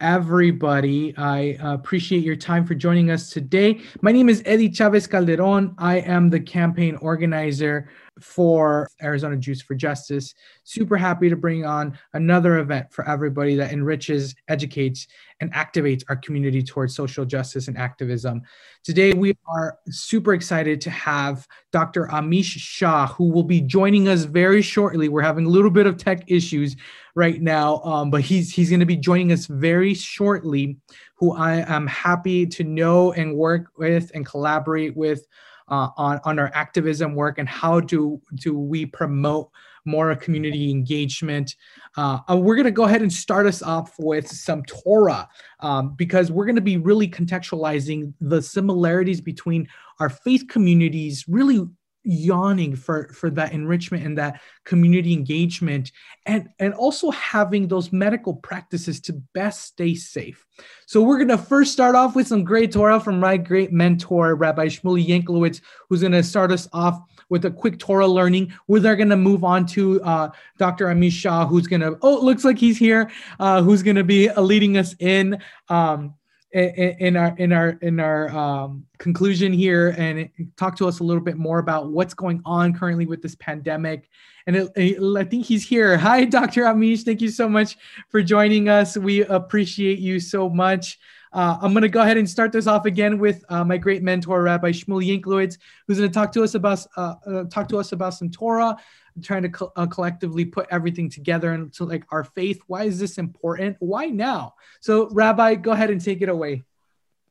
everybody. I uh, appreciate your time for joining us today. My name is Eddie Chavez Calderon. I am the campaign organizer for Arizona Jews for Justice. Super happy to bring on another event for everybody that enriches, educates, and activates our community towards social justice and activism. Today, we are super excited to have Dr. Amish Shah, who will be joining us very shortly. We're having a little bit of tech issues right now, um, but he's he's going to be joining us very shortly. Who I am happy to know and work with and collaborate with uh, on on our activism work and how do do we promote more community engagement. Uh, uh we're going to go ahead and start us off with some Torah um, because we're going to be really contextualizing the similarities between our faith communities, really yawning for for that enrichment and that community engagement and and also having those medical practices to best stay safe. So we're going to first start off with some great torah from my great mentor rabbi shmuley yanklowitz who's going to start us off with a quick torah learning. We're then going to move on to uh, dr amish shah who's going to oh looks like he's here uh, who's going to be leading us in um, in our in our in our um, conclusion here and talk to us a little bit more about what's going on currently with this pandemic. And it, it, i think he's here. Hi dr amish. Thank you so much for joining us. We appreciate you so much. Uh, i'm going to go ahead and start this off again with uh, my great mentor rabbi shmuel yanklowitz who's going to talk to us about uh, uh, talk to us about some torah trying to co- uh, collectively put everything together and to like our faith. Why is this important? Why now? So, Rabbi, go ahead and take it away.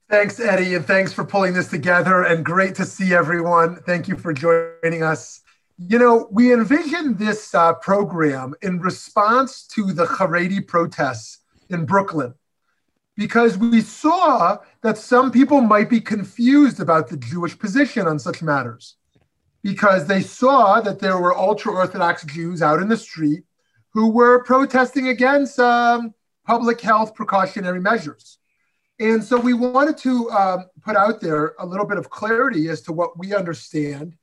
Thanks, Eddie, and thanks for pulling this together. And great to see everyone. Thank you for joining us. You know, we envisioned this uh, program in response to the Haredi protests in Brooklyn because we saw that some people might be confused about the Jewish position on such matters because they saw that there were ultra Orthodox Jews out in the street who were protesting against um, public health precautionary measures. And so we wanted to um, put out there a little bit of clarity as to what we understand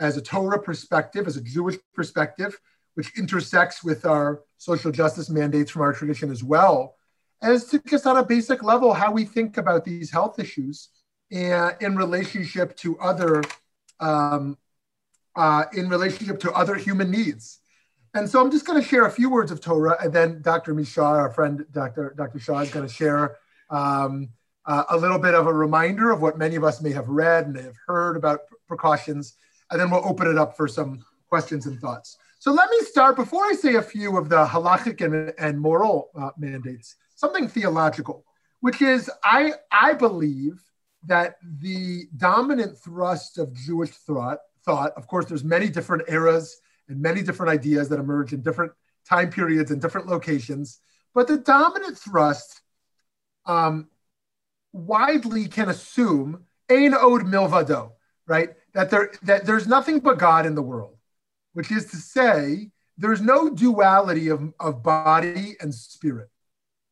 as a Torah perspective, as a Jewish perspective, which intersects with our social justice mandates from our tradition as well, as to just on a basic level how we think about these health issues and in relationship to other um, uh, in relationship to other human needs. And so I'm just going to share a few words of Torah, and then Dr. Mishar, our friend Dr. Dr. Shah, is going to share um, uh, a little bit of a reminder of what many of us may have read and have heard about precautions, and then we'll open it up for some questions and thoughts. So let me start, before I say a few of the halachic and, and moral uh, mandates, something theological, which is I, I believe that the dominant thrust of Jewish thought thought. Of course, there's many different eras and many different ideas that emerge in different time periods and different locations. But the dominant thrust um, widely can assume ein od milvado, right? That there that there's nothing but God in the world, which is to say, there's no duality of, of body and spirit.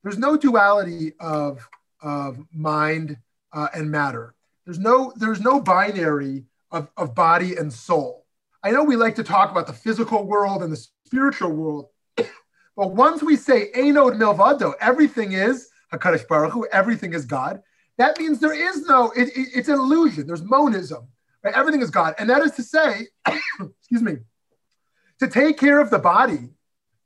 There's no duality of, of mind uh, and matter. There's no there's no binary of, of body and soul. I know we like to talk about the physical world and the spiritual world, but once we say Ein od milvado, everything is Hakadosh Baruch Hu, everything is God. That means there is no, it, it, it's an illusion. There's monism, right? Everything is God, and that is to say, excuse me, to take care of the body,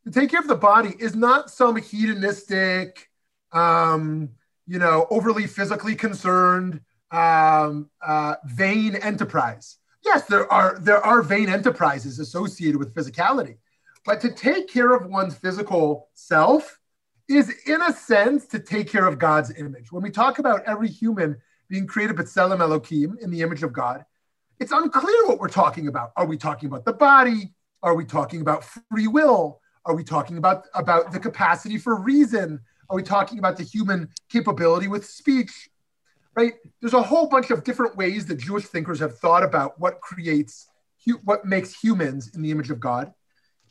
to take care of the body is not some hedonistic, um, you know, overly physically concerned um, uh, vain enterprise. Yes, there are there are vain enterprises associated with physicality, but to take care of one's physical self is, in a sense, to take care of God's image. When we talk about every human being created but b'tselem Elohim in the image of God, it's unclear what we're talking about. Are we talking about the body? Are we talking about free will? Are we talking about, about the capacity for reason? Are we talking about the human capability with speech? Right? There's a whole bunch of different ways that Jewish thinkers have thought about what creates, what makes humans in the image of God.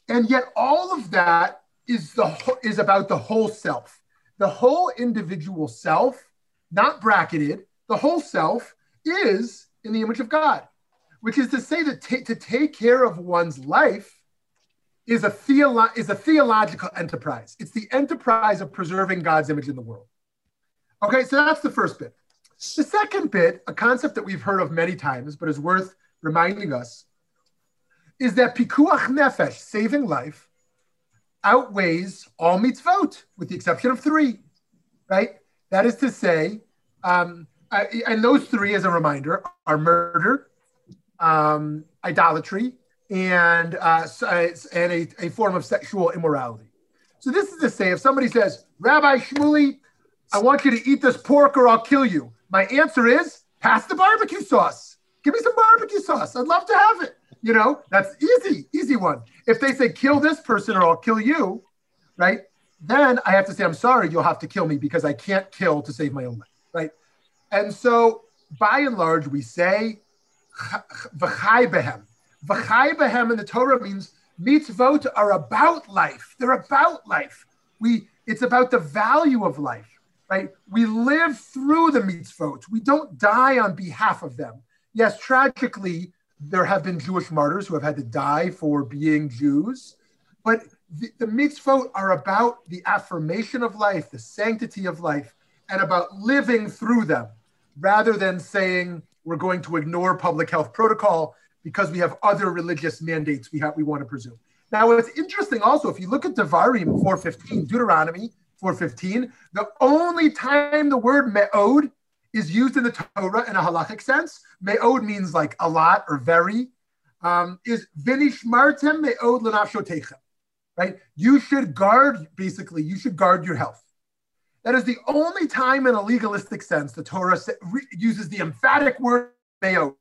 And yet all of that is, the, is about the whole self. The whole individual self, not bracketed, the whole self is in the image of God, which is to say that t- to take care of one's life is a, theolo- is a theological enterprise. It's the enterprise of preserving God's image in the world. Okay, so that's the first bit. The second bit, a concept that we've heard of many times, but is worth reminding us, is that pikuach nefesh, saving life, outweighs all mitzvot, with the exception of three, right? That is to say, um, and those three, as a reminder, are murder, um, idolatry, and uh, and a, a form of sexual immorality. So this is to say, if somebody says, Rabbi Shmuley, I want you to eat this pork or I'll kill you. My answer is, pass the barbecue sauce. Give me some barbecue sauce. I'd love to have it. You know, that's easy, easy one. If they say, kill this person or I'll kill you, right? Then I have to say, I'm sorry, you'll have to kill me because I can't kill to save my own life, right? And so by and large, we say, v'chai behem. V'chai behem in the Torah means mitzvot are about life. They're about life. We, it's about the value of life, right? We live through the mitzvot. We don't die on behalf of them. Yes, tragically, there have been Jewish martyrs who have had to die for being Jews, but the, the mitzvot are about the affirmation of life, the sanctity of life, and about living through them rather than saying we're going to ignore public health protocol because we have other religious mandates we have we want to presume. Now, it's interesting also if you look at Devarim 415, Deuteronomy 415, the only time the word me'od is used in the Torah in a halachic sense, me'od means like a lot or very, um, is vinishmartem me'od lenafshotechem, right? You should guard, basically, you should guard your health. That is the only time in a legalistic sense the Torah uses the emphatic word me'od,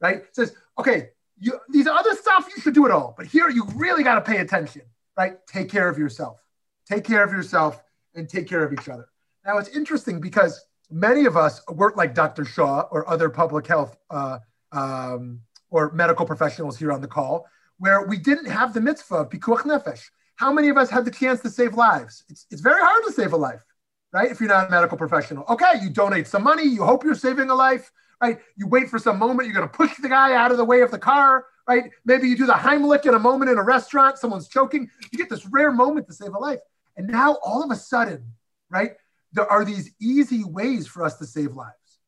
right? It says, okay, you, these other stuff, you should do it all. But here, you really got to pay attention, right? Take care of yourself. Take care of yourself and take care of each other. Now, it's interesting because many of us work like Dr. Shah or other public health uh, um, or medical professionals here on the call, where we didn't have the mitzvah of pikuach nefesh. How many of us had the chance to save lives? It's, it's very hard to save a life, right? If you're not a medical professional. Okay, you donate some money, you hope you're saving a life, right? You wait for some moment, you're going to push the guy out of the way of the car, right? Maybe you do the Heimlich in a moment in a restaurant, someone's choking. You get this rare moment to save a life. And now all of a sudden, right, there are these easy ways for us to save lives,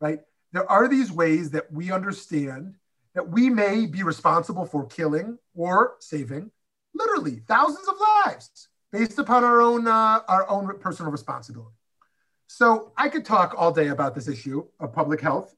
right? There are these ways that we understand that we may be responsible for killing or saving literally thousands of lives based upon our own uh, our own personal responsibility. So I could talk all day about this issue of public health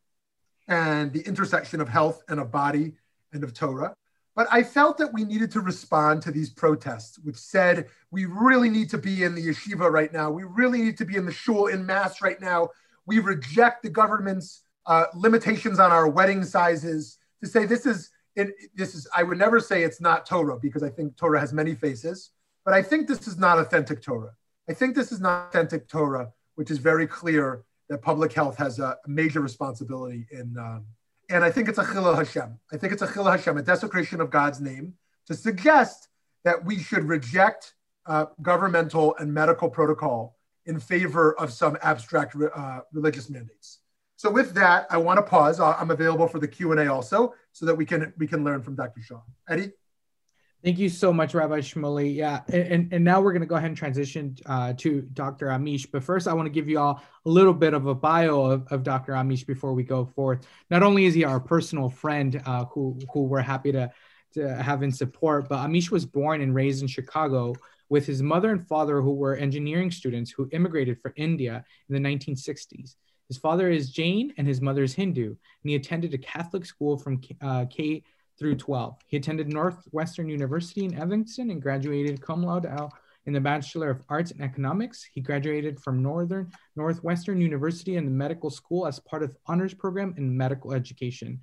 and the intersection of health and of body and of Torah. But I felt that we needed to respond to these protests, which said we really need to be in the yeshiva right now. We really need to be in the shul in mass right now. We reject the government's uh, limitations on our wedding sizes. To say this is this is I would never say it's not Torah because I think Torah has many faces, but I think this is not authentic Torah. I think this is not authentic Torah which is very clear that public health has a major responsibility in. Um, and I think it's a chilul Hashem. I think it's a chilul Hashem, a desecration of God's name, to suggest that we should reject uh, governmental and medical protocol in favor of some abstract uh, religious mandates. So with that, I want to pause. I'm available for the Q and A also, so that we can we can learn from Dr. Shah. Eddie. Thank you so much, Rabbi Shmuley. Yeah, and, and now we're going to go ahead and transition uh, to Dr. Amish. But first, I want to give you all a little bit of a bio of, of Dr. Amish before we go forth. Not only is he our personal friend uh, who, who we're happy to, to have in support, but Amish was born and raised in Chicago with his mother and father, who were engineering students who immigrated from India in the 1960s. His father is Jain and his mother is Hindu, and he attended a Catholic school from uh, K through 12. He attended Northwestern University in Evanston and graduated cum laude in the Bachelor of Arts in Economics. He graduated from Northern Northwestern University in the medical school as part of honors program in medical education.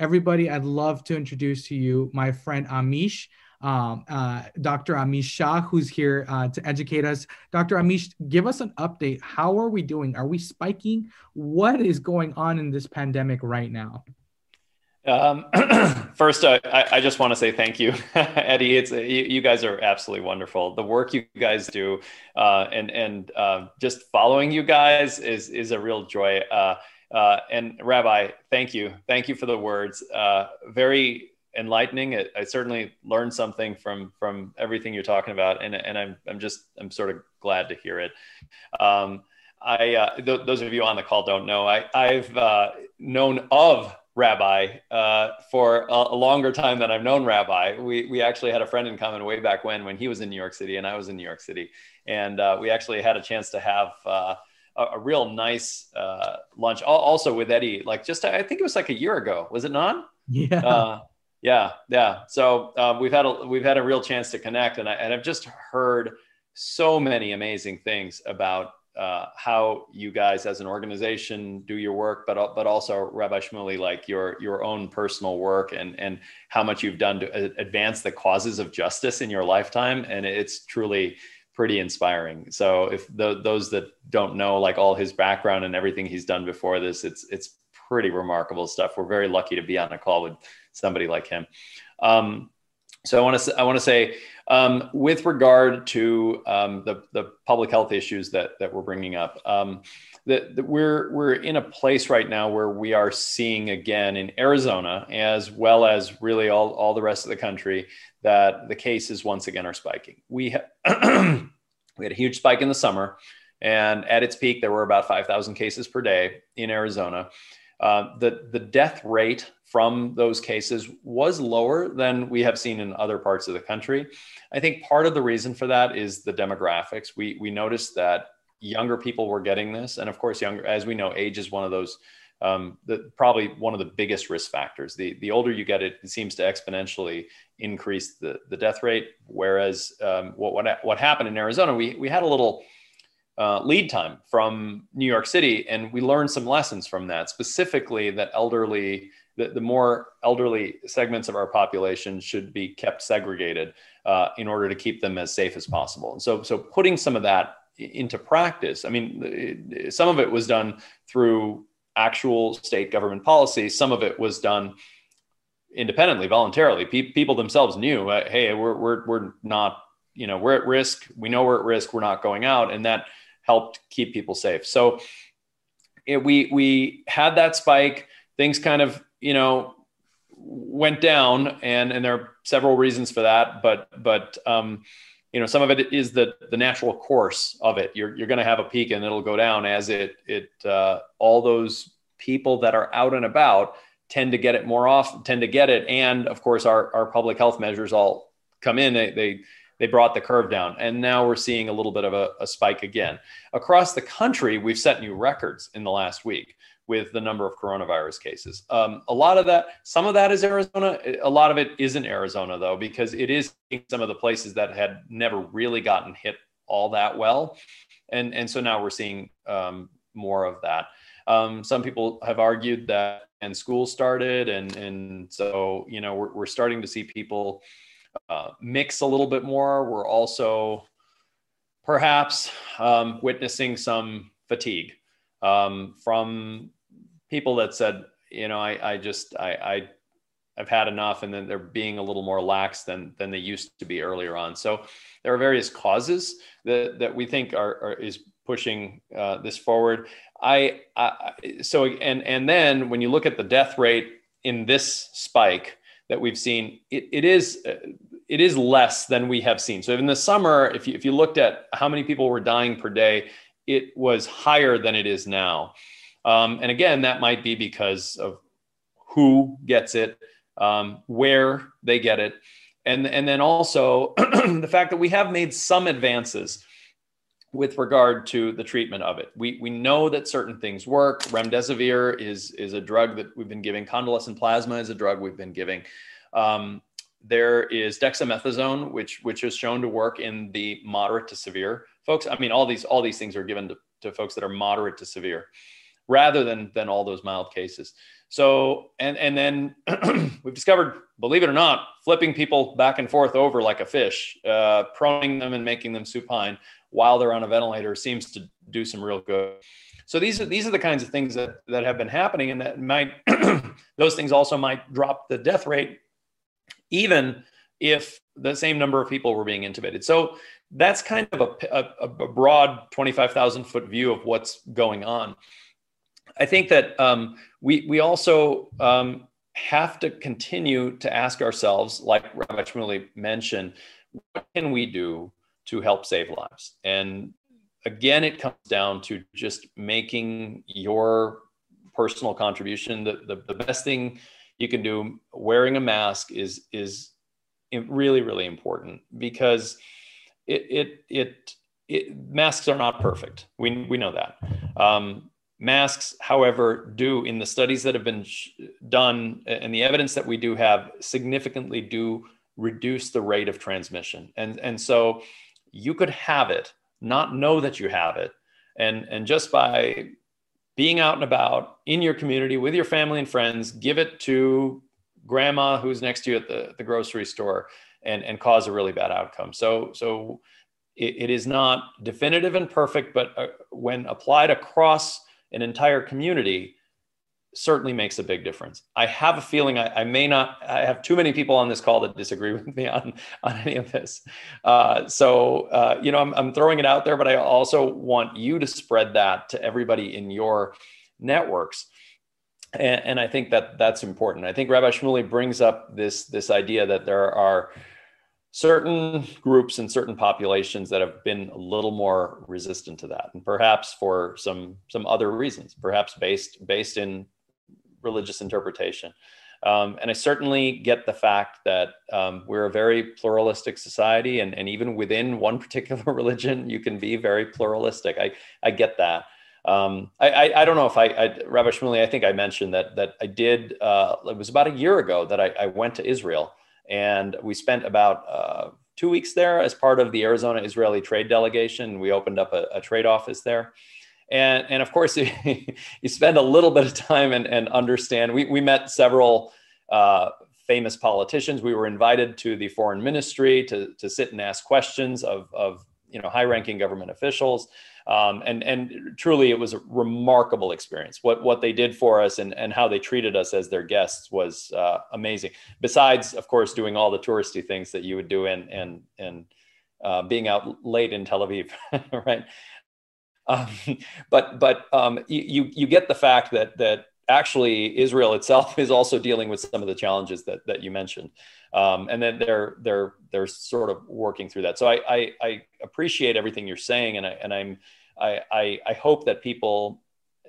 Everybody, I'd love to introduce to you my friend Amish. Um, uh, Dr. Amish Shah, who's here uh, to educate us. Dr. Amish, give us an update. How are we doing? Are we spiking? What is going on in this pandemic right now? Um, first, uh, I, I, just want to say thank you, Eddie. It's you, you, guys are absolutely wonderful. The work you guys do, uh, and and uh, just following you guys is is a real joy. Uh, uh, and Rabbi, thank you, thank you for the words. Uh, very enlightening. I, I, certainly learned something from from everything you're talking about, and and I'm I'm just I'm sort of glad to hear it. Um, I th- those of you on the call don't know. I I've known of Rabbi uh, for a, a, longer time than I've known Rabbi. We we actually had a friend in common way back when when he was in New York City and I was in New York City, and uh, we actually had a chance to have. Uh, a, a, real nice uh, lunch, also with Eddie. Like just, I think it was like a year ago, was it not? Yeah. yeah, yeah. So we've had a we've had a real chance to connect, and I and I've just heard so many amazing things about uh, how you guys as an organization do your work, but but also Rabbi Shmuley, like your your own personal work and and how much you've done to advance the causes of justice in your lifetime, and it's truly pretty inspiring. So if the, those that don't know like all his background and everything he's done before this, it's it's pretty remarkable stuff. We're very lucky to be on a call with somebody like him. Um, so I want to I want to say um, with regard to um, the, the public health issues that, that we're bringing up, um, that, that we're, we're in a place right now where we are seeing again in Arizona, as well as really all, all the rest of the country, that the cases once again are spiking. We, ha- we had a huge spike in the summer, and at its peak, there were about 5,000 cases per day in Arizona. Uh, the, the death rate from those cases was lower than we have seen in other parts of the country. I think part of the reason for that is the demographics. We, we noticed that younger people were getting this. And of course, younger, as we know, age is one of those, um, the, probably one of the biggest risk factors. The, the older you get, it, it seems to exponentially increase the, the death rate. Whereas um, what, what, what happened in Arizona, we, we had a little, uh, lead time from New York City. And we learned some lessons from that, specifically that elderly, the, the more elderly segments of our population should be kept segregated uh, in order to keep them as safe as possible. And so, so putting some of that into practice, I mean, some of it was done through actual state government policy, some of it was done independently, voluntarily. Pe- people themselves knew, uh, hey, we're, we're, we're not, you know, we're at risk. We know we're at risk. We're not going out. And that helped keep people safe. So it, we we had that spike. Things kind of you know went down, and and there are several reasons for that. But but um, you know some of it is the the natural course of it. You're you're going to have a peak, and it'll go down as it it uh, all those people that are out and about tend to get it more often tend to get it and of course our, our public health measures all come in they, they they brought the curve down. And now we're seeing a little bit of a, a spike again. Across the country, we've set new records in the last week with the number of coronavirus cases. Um, a lot of that, some of that is Arizona. A lot of it isn't Arizona, though, because it is some of the places that had never really gotten hit all that well. And, and so now we're seeing um, more of that. Um, some people have argued that and school started and and so you know we're, we're starting to see people uh, mix a little bit more. We're also perhaps um, witnessing some fatigue um, from people that said, you know, I, I just, I, I, I've had enough, and then they're being a little more lax than than they used to be earlier on. So there are various causes that that we think are, are is pushing uh, this forward. I, I so and and then when you look at the death rate in this spike, that we've seen, it, it is it is less than we have seen. So in the summer, if you, if you looked at how many people were dying per day, it was higher than it is now. Um, and again, that might be because of who gets it, um, where they get it, and and then also the fact that we have made some advances with regard to the treatment of it. We, we know that certain things work. Remdesivir is, is a drug that we've been giving. Convalescent plasma is a drug we've been giving. Um, there is dexamethasone, which, which is shown to work in the moderate to severe folks. I mean, all these, all these things are given to, to folks that are moderate to severe rather than, than all those mild cases. So, and, and then we've discovered, believe it or not, flipping people back and forth over like a fish, uh, proning them and making them supine while they're on a ventilator seems to do some real good. So these are these are the kinds of things that that have been happening, and that might those things also might drop the death rate, even if the same number of people were being intubated. So that's kind of a, a, a broad 25,000 foot view of what's going on. I think that um, we we also um, have to continue to ask ourselves, like Rabbi Shmuley mentioned, what can we do to help save lives. And again, it comes down to just making your personal contribution. The, the, the best thing you can do, wearing a mask is, is really, really important because it, it, it, it masks are not perfect. We, we know that. Um, masks, however, do in the studies that have been done and the evidence that we do have significantly do reduce the rate of transmission. And, and so you could have it, not know that you have it. And, and just by being out and about in your community with your family and friends, give it to grandma who's next to you at the, the grocery store and, and cause a really bad outcome. So, so it, it is not definitive and perfect, but uh, when applied across an entire community, certainly makes a big difference. I have a feeling I, I, may not, I have too many people on this call that disagree with me on, on any of this. Uh, so, uh, you know, I'm, I'm throwing it out there, but I also want you to spread that to everybody in your networks. And, and I think that that's important. I think Rabbi Shmuley brings up this, this idea that there are certain groups and certain populations that have been a little more resistant to that and perhaps for some some other reasons perhaps based based in religious interpretation. Um, and I certainly get the fact that um, we're a very pluralistic society, and, and even within one particular religion, you can be very pluralistic. I, I get that. Um, I, I, I, don't know if I, I, Rabbi Shmuley, I think I mentioned that that I did. Uh, it was about a year ago that I, I went to Israel, and we spent about uh, two weeks there as part of the Arizona Israeli trade delegation. We opened up a, a trade office there, and and of course you spend a little bit of time and, and understand. We, we met several uh, famous politicians. We were invited to the foreign ministry to, to sit and ask questions of, of you know high ranking government officials. Um, and and truly it was a remarkable experience. What what they did for us and and how they treated us as their guests was uh, amazing. Besides of course doing all the touristy things that you would do and and and uh, being out late in Tel Aviv, right? Um, but but um, you you get the fact that that actually Israel itself is also dealing with some of the challenges that that you mentioned, um, and then they're they're they're sort of working through that. So I I, I appreciate everything you're saying, and I and I'm I, I, I hope that people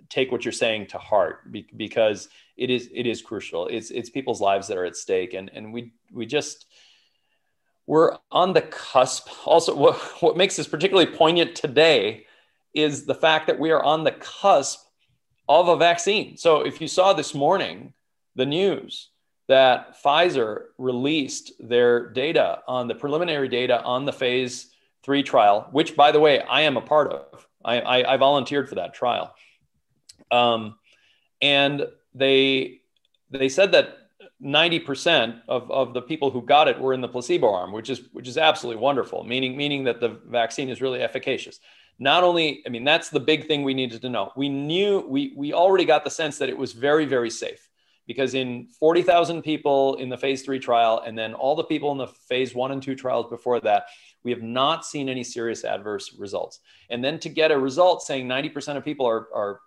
take what you're saying to heart because it is it is crucial. It's it's people's lives that are at stake, and and we we just we're on the cusp. Also, what what makes this particularly poignant today is the fact that we are on the cusp of a vaccine. So if you saw this morning the news that Pfizer released their data on the preliminary data on the phase three trial, which by the way, I am a part of. I, I, I volunteered for that trial. Um, and they they said that 90% of, of the people who got it were in the placebo arm, which is which is absolutely wonderful, meaning meaning that the vaccine is really efficacious not only i mean that's the big thing we needed to know. We knew we we already got the sense that it was very very safe because in 40,000 people in the phase 3 trial and then all the people in the phase 1 and 2 trials before that we have not seen any serious adverse results. And then to get a result saying 90% of people are are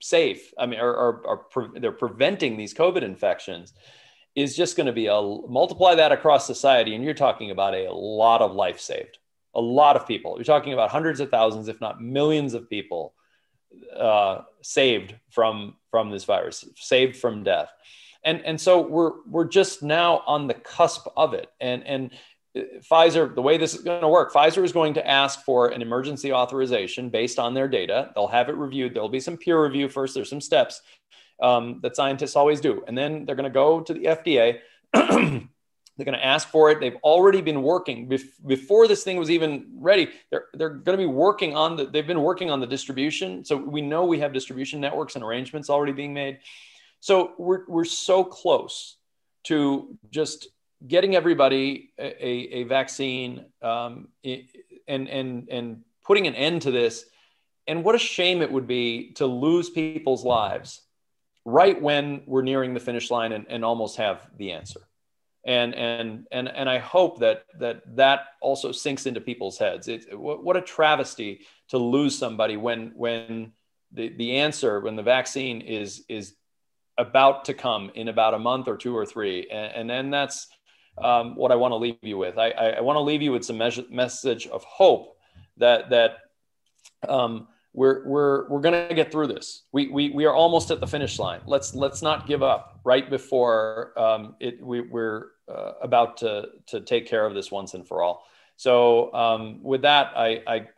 safe i mean are, are, are pre- they're preventing these covid infections is just going to be a multiply that across society and you're talking about a lot of life saved a lot of people. You're talking about hundreds of thousands, if not millions of people uh, saved from from this virus, saved from death. And, and so we're we're just now on the cusp of it. And and uh, Pfizer, the way this is going to work, Pfizer is going to ask for an emergency authorization based on their data. They'll have it reviewed. There'll be some peer review first. There's some steps um, that scientists always do, and then they're going to go to the FDA. They're going to ask for it. They've already been working before this thing was even ready. They're, they're going to be working on the, they've been working on the distribution. So we know we have distribution networks and arrangements already being made. So we're, we're so close to just getting everybody a, a vaccine um, and, and, and putting an end to this. And what a shame it would be to lose people's lives right when we're nearing the finish line and, and almost have the answer and and and and I hope that that that also sinks into people's heads. It's what a travesty to lose somebody when when the the answer when the vaccine is is about to come in about a month or two or three, and, and then that's um, what I want to leave you with. I, I, I want to leave you with some measure, message of hope that that um, we're we're we're going to get through this. We, we we are almost at the finish line. Let's let's not give up right before um, it. We, we're uh, about to to take care of this once and for all. So um, with that, I I,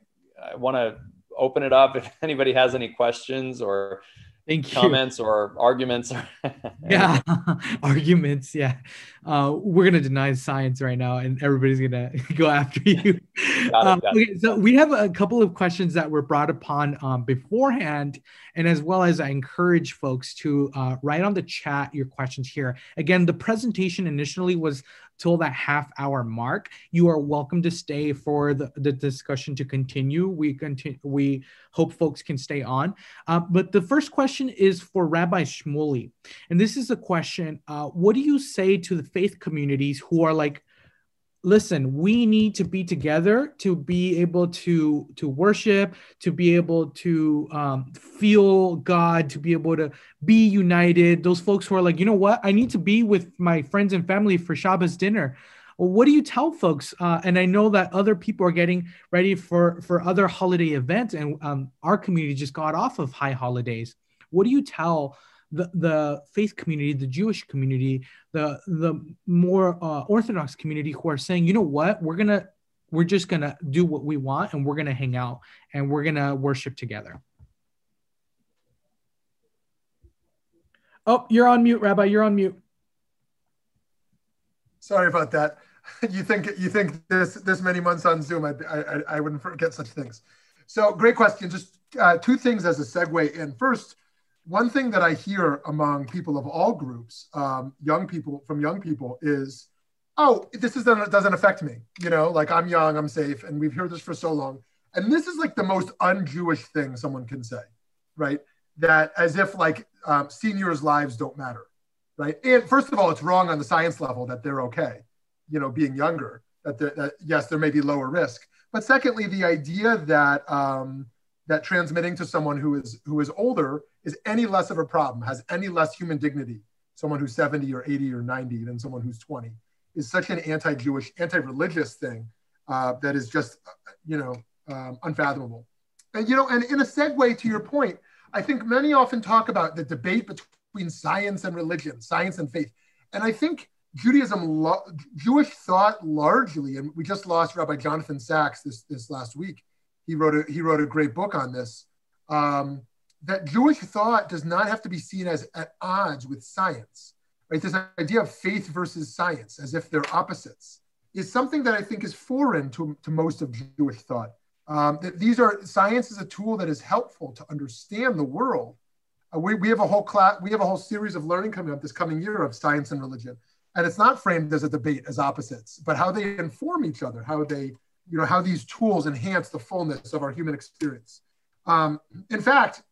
I want to open it up if anybody has any questions or Thank you. comments or arguments. yeah, arguments. Yeah, uh, we're gonna deny science right now, and everybody's gonna go after you. um, okay, so we have a couple of questions that were brought upon um, beforehand, and as well as I encourage folks to uh, write on the chat your questions here. Again, the presentation initially was till that half hour mark. You are welcome to stay for the, the discussion to continue. We continue. We hope folks can stay on. Uh, but the first question is for Rabbi Shmuley, and this is a question: uh, What do you say to the faith communities who are like? Listen we need to be together to be able to to worship to be able to um, feel god to be able to be united. Those folks who are like you know what? I need to be with my friends and family for shabbos dinner. Well, what do you tell folks? Uh, and i know that other people are getting ready for for other holiday events and um, our community just got off of high holidays. What do you tell the, the faith community, the Jewish community, the the more uh, Orthodox community who are saying, you know what, we're gonna we're just gonna do what we want and we're gonna hang out and we're gonna worship together. Oh, you're on mute, Rabbi. You're on mute. Sorry about that. You think you think this this many months on Zoom, I I, I wouldn't forget such things. So great question. Just uh, two things as a segue in. First, one thing that I hear among people of all groups, um, young people from young people, is, "Oh, this is doesn't affect me." You know, like I'm young, I'm safe, and we've heard this for so long. And this is like the most un-Jewish thing someone can say, right? That as if like um, seniors' lives don't matter, right? And first of all, it's wrong on the science level that they're okay, you know, being younger. That, that yes, there may be lower risk, but secondly, the idea that um, that transmitting to someone who is who is older is any less of a problem, has any less human dignity, someone who's 70 or 80 or 90 than someone who's 20, is such an anti-Jewish, anti-religious thing uh, that is just, you know, um, unfathomable. And you know, and in a segue to your point, I think many often talk about the debate between science and religion, science and faith, and I think Judaism, lo- Jewish thought largely, and we just lost Rabbi Jonathan Sacks this this last week he wrote a he wrote a great book on this. Um, that Jewish thought does not have to be seen as at odds with science. Right? This idea of faith versus science, as if they're opposites, is something that I think is foreign to, to most of Jewish thought. Um, that these are science is a tool that is helpful to understand the world. Uh, we, we have a whole class, we have a whole series of learning coming up this coming year of science and religion, and it's not framed as a debate as opposites, but how they inform each other, how they you know, how these tools enhance the fullness of our human experience. Um, in fact,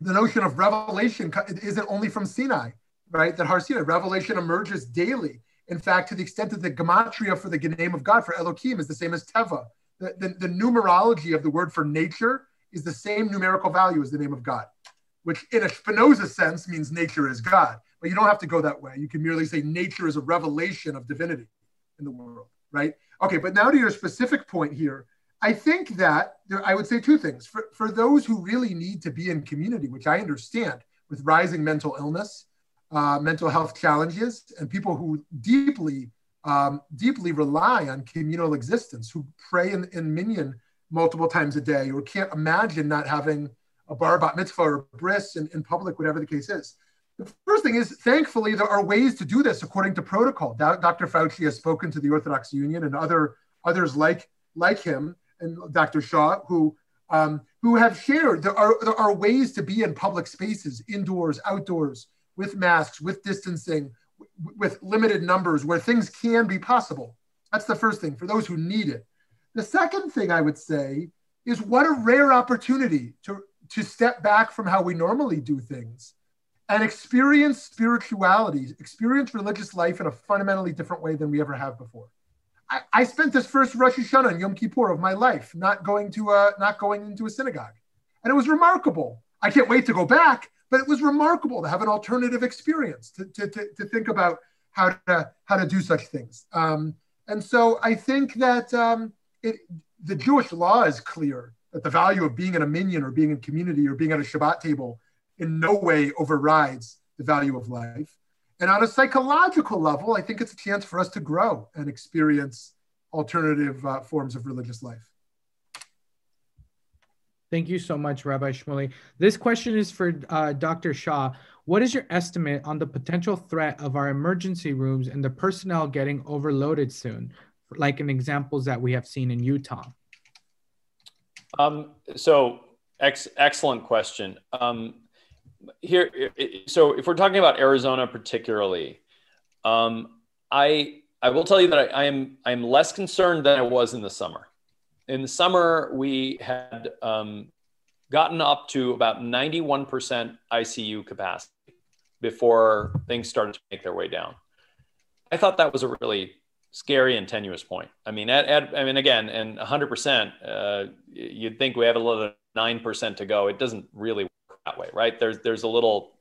the notion of revelation isn't only from Sinai, right? That Har Sinai, revelation emerges daily. In fact, to the extent that the gematria for the name of God, for Elohim, is the same as Teva. The, the, the numerology of the word for nature is the same numerical value as the name of God, which in a Spinoza sense means nature is God. But you don't have to go that way. You can merely say nature is a revelation of divinity in the world, right? Okay, but now to your specific point here. I think that there, I would say two things. For, for those who really need to be in community, which I understand with rising mental illness, uh, mental health challenges, and people who deeply, um, deeply rely on communal existence, who pray in, in minyan multiple times a day, or can't imagine not having a bar bat mitzvah or bris in, in public, whatever the case is. The first thing is, thankfully, there are ways to do this according to protocol. Dr. Fauci has spoken to the Orthodox Union and other others like like him and Dr. Shah, who um, who have shared there are there are ways to be in public spaces, indoors, outdoors, with masks, with distancing, w- with limited numbers, where things can be possible. That's the first thing for those who need it. The second thing I would say is what a rare opportunity to to step back from how we normally do things and experience spirituality, experience religious life in a fundamentally different way than we ever have before. I, I spent this first Rosh Hashanah and Yom Kippur of my life not going to a, not going into a synagogue, and it was remarkable. I can't wait to go back, but it was remarkable to have an alternative experience to, to, to, to think about how to how to do such things. Um, and so I think that um, it, the Jewish law is clear that the value of being in a minyan or being in community or being at a Shabbat table in no way overrides the value of life. And on a psychological level, I think it's a chance for us to grow and experience alternative uh, forms of religious life. Thank you so much, Rabbi Shmuley. This question is for uh, Dr. Shah. What is your estimate on the potential threat of our emergency rooms and the personnel getting overloaded soon, like in examples that we have seen in Utah? Um, so, ex- excellent question. Um, here, so if we're talking about Arizona particularly, um, I I will tell you that I, I am I am less concerned than I was in the summer in the summer, we had um, gotten up to about 91% ICU capacity before things started to make their way down. I thought that was a really scary and tenuous point. I mean, at, at I mean, again, and 100%, uh, you'd think we have a little 9% to go. It doesn't really work that way, right? There's, there's a little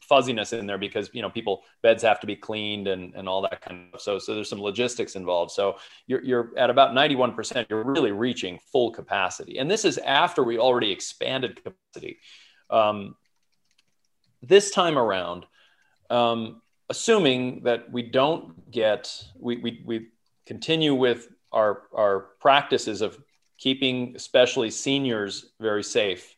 fuzziness in there because you know people beds have to be cleaned and, and all that kind of stuff. So so there's some logistics involved. So you're you're at about 91%, you're really reaching full capacity. And this is after we already expanded capacity. Um, this time around, um, assuming that we don't get we, we, we continue with our our practices of keeping especially seniors very safe.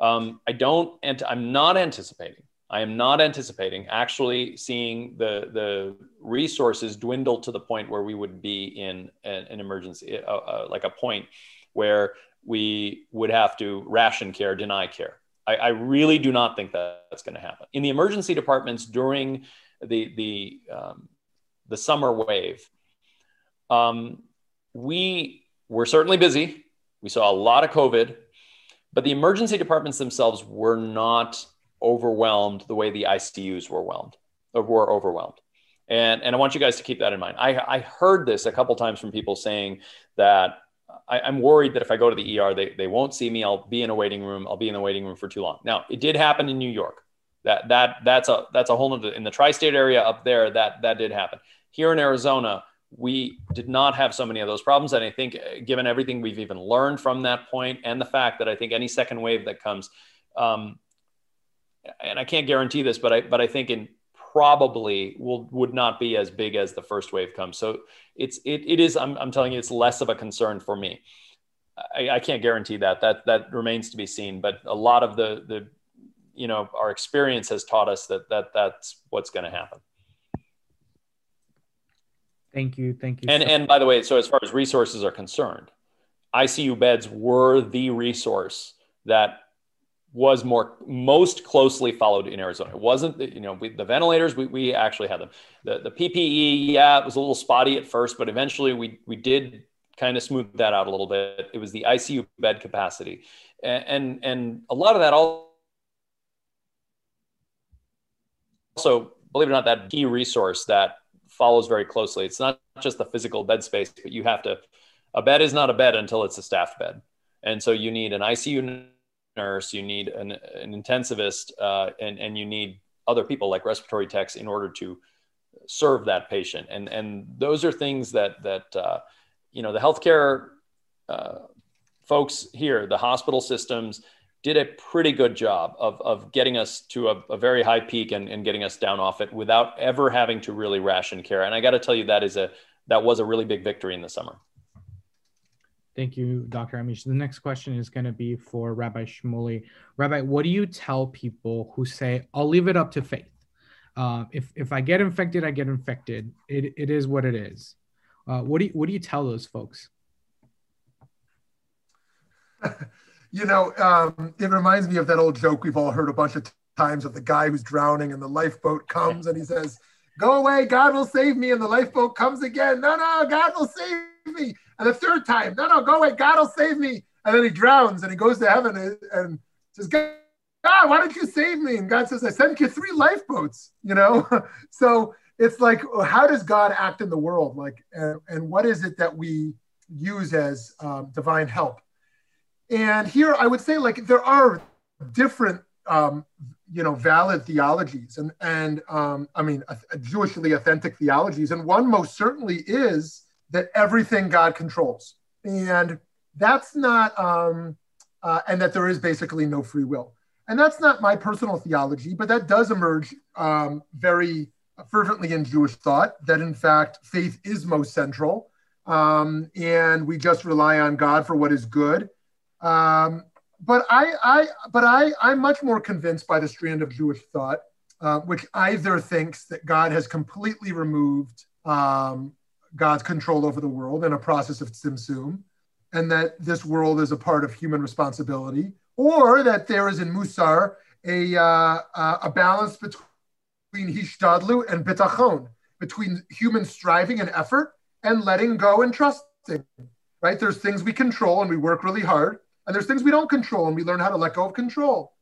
Um, I don't, and I'm not anticipating I am not anticipating actually seeing the the resources dwindle to the point where we would be in an, an emergency, uh, uh, like a point where we would have to ration care, deny care. I, I really do not think that that's going to happen. In the emergency departments during the the um, the summer wave, um, we were certainly busy. We saw a lot of COVID, but the emergency departments themselves were not overwhelmed the way the ICUs were overwhelmed or were overwhelmed. And, and I want you guys to keep that in mind. I, I heard this a couple times from people saying that I, am worried that if I go to the ER, they, they won't see me. I'll be in a waiting room. I'll be in the waiting room for too long. Now, it did happen in New York. That that that's a that's a whole nother in the tri-state area up there. That that did happen. Here in Arizona, we did not have so many of those problems. And I think, uh, given everything we've even learned from that point, and the fact that I think any second wave that comes, um, and I can't guarantee this, but I but I think in probably will would not be as big as the first wave comes. So it's it, it is I'm, I'm telling you it's less of a concern for me. I, I can't guarantee that that that remains to be seen. But a lot of the the you know our experience has taught us that that that's what's going to happen. Thank you, thank you. And and by the way, so as far as resources are concerned, ICU beds were the resource that was more most closely followed in Arizona. It wasn't the, you know we, the ventilators we, we actually had them. The the PPE yeah it was a little spotty at first, but eventually we we did kind of smooth that out a little bit. It was the ICU bed capacity, and and, and a lot of that also believe it or not that key resource that follows very closely. It's not just the physical bed space, but you have to a bed is not a bed until it's a staff bed, and so you need an ICU nurse, you need an, an intensivist, uh, and, and you need other people like respiratory techs in order to serve that patient. And, and those are things that, that uh, you know, the healthcare uh, folks here, the hospital systems, did a pretty good job of, of getting us to a, a very high peak and, and getting us down off it without ever having to really ration care. And I got to tell you, that is a that was a really big victory in the summer. Thank you, Dr. Amish. The next question is going to be for Rabbi Shmuley. Rabbi, what do you tell people who say, I'll leave it up to faith? Uh, if, if I get infected, I get infected. It, it is what it is. Uh, what, do you, what do you tell those folks? you know, um, it reminds me of that old joke we've all heard a bunch of times of the guy who's drowning and the lifeboat comes and he says, Go away, God will save me. And the lifeboat comes again. No, no, God will save me. And the third time, no, no, go away. God will save me. And then he drowns and he goes to heaven and, and says, God, why don't you save me? And God says, I sent you three lifeboats, you know? so it's like, how does God act in the world? Like, and, and what is it that we use as um, divine help? And here I would say, like, there are different, um, you know, valid theologies and, and um, I mean, Jewishly authentic theologies. And one most certainly is that everything God controls. And that's not um, uh, and that there is basically no free will. And that's not my personal theology, but that does emerge um, very fervently in Jewish thought that in fact faith is most central, um, and we just rely on God for what is good. Um, but I, I, but I, I'm much more convinced by the strand of Jewish thought, uh, which either thinks that God has completely removed um, God's control over the world in a process of tzimtzum, and that this world is a part of human responsibility, or that there is in Musar a, uh, a balance between hishtadlut and bitachon, between human striving and effort and letting go and trusting. Right? There's things we control and we work really hard, and there's things we don't control and we learn how to let go of control.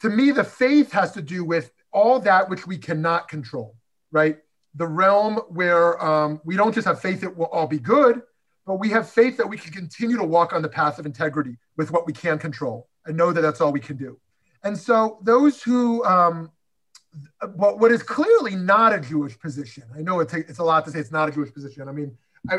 To me, the faith has to do with all that which we cannot control, right? The realm where um, we don't just have faith it will all be good, but we have faith that we can continue to walk on the path of integrity with what we can control and know that that's all we can do. And so those who, um, what, what is clearly not a Jewish position, I know it it's a lot to say it's not a Jewish position. I mean,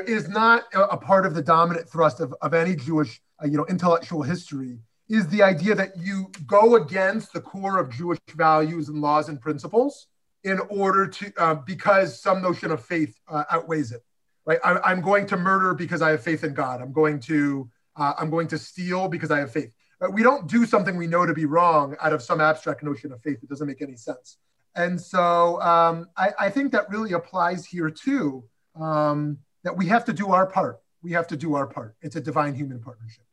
is not a, part of the dominant thrust of, of any Jewish, uh, you know, intellectual history is the idea that you go against the core of Jewish values and laws and principles in order to, uh, because some notion of faith uh, outweighs it, right? I, am going to murder because I have faith in God. I'm going to, uh, I'm going to steal because I have faith. But we don't do something we know to be wrong out of some abstract notion of faith. It doesn't make any sense. And so um, I, I, think that really applies here too, um, that we have to do our part. We have to do our part. It's a divine human partnership.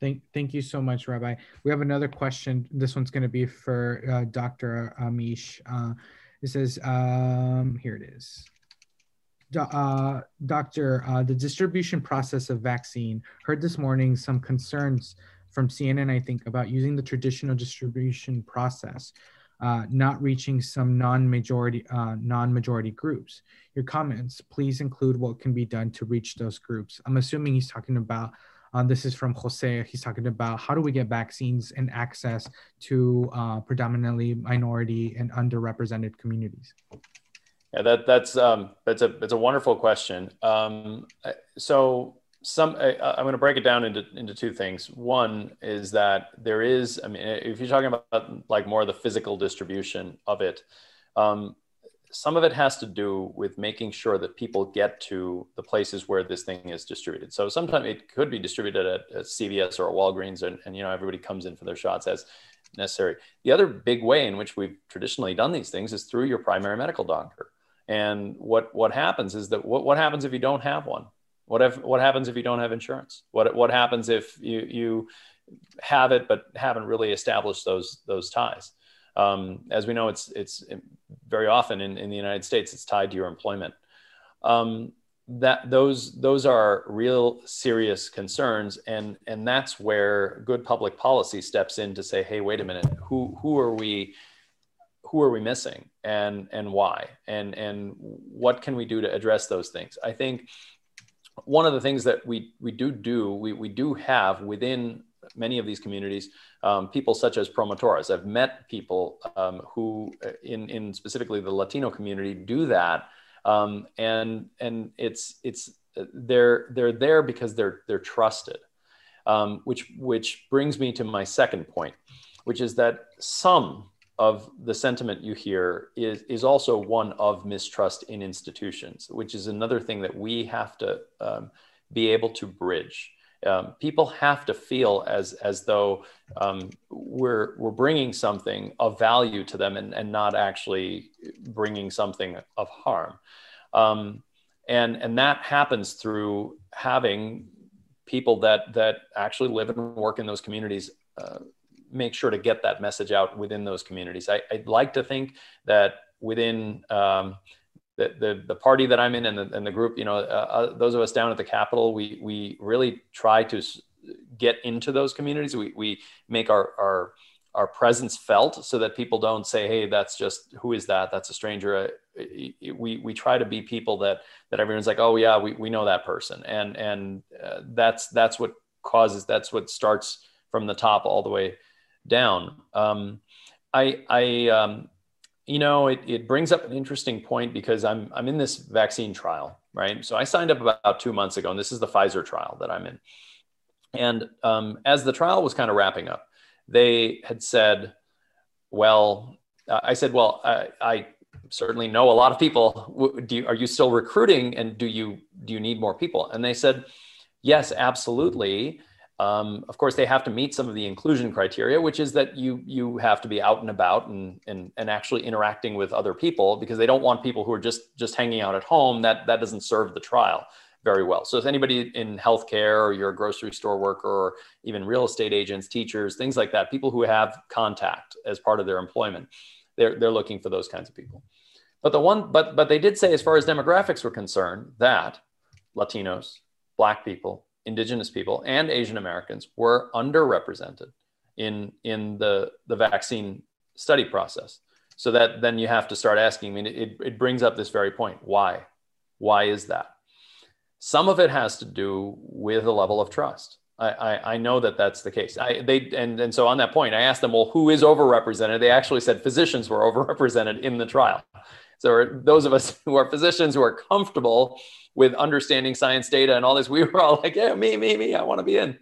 Thank, thank you so much, Rabbi. We have another question. This one's going to be for uh, Dr. Amish. Uh, it says, um, here it is uh, doctor, uh, the distribution process of vaccine. Heard this morning some concerns from CNN, I think, about using the traditional distribution process, uh, not reaching some non-majority uh, non-majority groups. Your comments, please include what can be done to reach those groups. I'm assuming he's talking about. Uh, this is from Jose. He's talking about how do we get vaccines and access to uh, predominantly minority and underrepresented communities. Yeah, that that's um, that's a that's a wonderful question. Um, so some I, am going to break it down into into two things. One is that there is, I mean, if you're talking about like more of the physical distribution of it, um, some of it has to do with making sure that people get to the places where this thing is distributed. So sometimes it could be distributed at, at CVS or Walgreens, and, and you know everybody comes in for their shots as necessary. The other big way in which we've traditionally done these things is through your primary medical doctor. And what what happens is that what, what happens if you don't have one? What if what happens if you don't have insurance? What what happens if you you have it but haven't really established those those ties? Um, as we know, it's it's very often in, in the United States it's tied to your employment. Um, that those those are real serious concerns, and and that's where good public policy steps in to say, hey, wait a minute, who who are we? who are we missing and and why and and what can we do to address those things i think one of the things that we we do do we, we do have within many of these communities um, people such as promotores. I've met people um, who in in specifically the latino community do that. Um, and and it's it's they're they're there because they're they're trusted. Um, which which brings me to my second point which is that some of the sentiment you hear is, is also one of mistrust in institutions, which is another thing that we have to um, be able to bridge. Um, people have to feel as, as though um, we're, we're bringing something of value to them and, and not actually bringing something of harm. Um, and, and that happens through having people that, that actually live and work in those communities uh, make sure to get that message out within those communities. I, would like to think that within um, the, the, the, party that I'm in and the, and the group, you know, uh, uh, those of us down at the Capitol, we, we really try to get into those communities. We, we make our, our, our presence felt so that people don't say, Hey, that's just, who is that? That's a stranger. Uh, we, we try to be people that, that everyone's like, Oh yeah, we, we know that person. And, and uh, that's, that's what causes, that's what starts from the top all the way down. Um, I, I um, you know, it, it brings up an interesting point because I'm, I'm in this vaccine trial, right? So I signed up about two months ago, and this is the Pfizer trial that I'm in. And um, as the trial was kind of wrapping up, they had said, well, uh, I said, well, I, I, certainly know a lot of people. Do you, are you still recruiting and do you, do you need more people? And they said, yes, absolutely. Um, of course, they have to meet some of the inclusion criteria, which is that you you have to be out and about and, and and actually interacting with other people because they don't want people who are just just hanging out at home. That that doesn't serve the trial very well. So if anybody in healthcare or you're a grocery store worker or even real estate agents, teachers, things like that, people who have contact as part of their employment, they're, they're looking for those kinds of people. But the one, but but they did say, as far as demographics were concerned, that Latinos, Black people, Indigenous people, and Asian Americans were underrepresented in in the the vaccine study process. So that then you have to start asking. I mean, it, it brings up this very point. Why? Why is that? Some of it has to do with a level of trust. I, I, I, know that that's the case. I, they and, and so on that point, I asked them, well, who is overrepresented? They actually said physicians were overrepresented in the trial. So those of us who are physicians who are comfortable with understanding science data and all this, we were all like, yeah, me, me, me, I want to be in.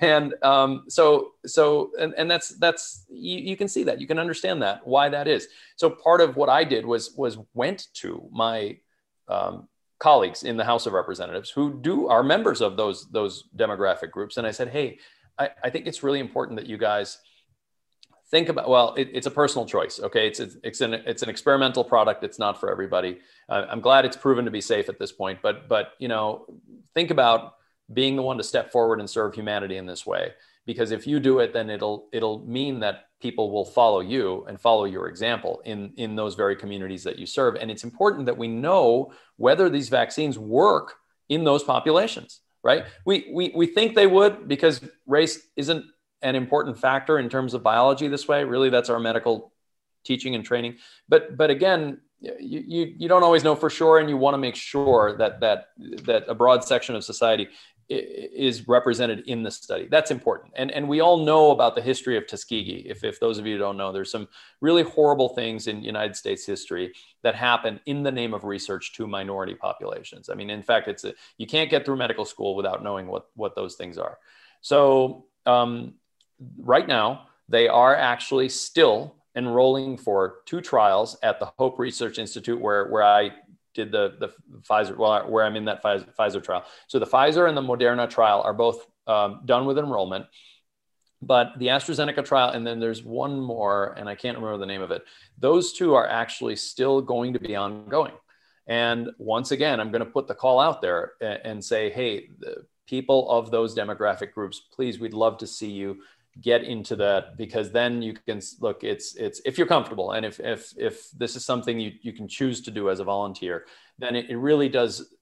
And um, so, so, and, and that's, that's, you, you can see that, you can understand that, why that is. So part of what I did was, was went to my um, colleagues in the House of Representatives who do are members of those those demographic groups, and I said, hey, I, I think it's really important that you guys think about well it, it's a personal choice okay it's, it's an it's an experimental product it's not for everybody uh, i'm glad it's proven to be safe at this point but but you know think about being the one to step forward and serve humanity in this way because if you do it then it'll it'll mean that people will follow you and follow your example in, in those very communities that you serve. And it's important that we know whether these vaccines work in those populations, right? We, we, we think they would because race isn't an important factor in terms of biology this way. Really, that's our medical teaching and training. But, but again, you, you, you don't always know for sure, and you want to make sure that, that, that a broad section of society is represented in the study. That's important. And, and we all know about the history of Tuskegee. If, if those of you don't know, there's some really horrible things in United States history that happen in the name of research to minority populations. I mean, in fact, it's a, you can't get through medical school without knowing what, what those things are. So um, right now, they are actually still enrolling for two trials at the Hope Research Institute, where, where I did the the Pfizer well where I'm in that Pfizer, trial. So the Pfizer and the Moderna trial are both um, done with enrollment, but the AstraZeneca trial and then there's one more and I can't remember the name of it. Those two are actually still going to be ongoing. And once again, I'm going to put the call out there and, and say, hey, the people of those demographic groups, please, we'd love to see you get into that because then you can look it's it's if you're comfortable and if if if this is something you, you can choose to do as a volunteer then it, it really does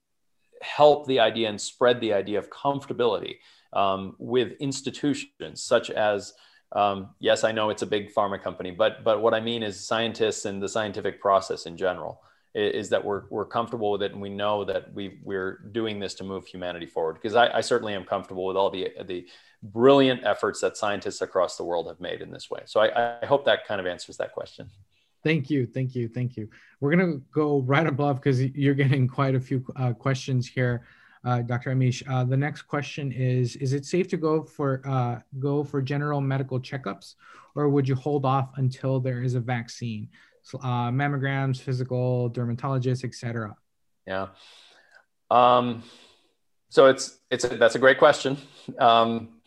help the idea and spread the idea of comfortability um, with institutions such as um, yes i know it's a big pharma company but but what i mean is scientists and the scientific process in general is that we're, we're comfortable with it and we know that we, we're doing this to move humanity forward because I, I certainly am comfortable with all the, the brilliant efforts that scientists across the world have made in this way. So I, I hope that kind of answers that question. Thank you, thank you, thank you. We're gonna go right above because you're getting quite a few uh, questions here, uh, Dr. Amish. Uh, the next question is: Is it safe to go for uh, go for general medical checkups, or would you hold off until there is a vaccine? Uh, mammograms, physical, dermatologists, etc. Yeah. Um, so it's it's a, that's a great question. Um,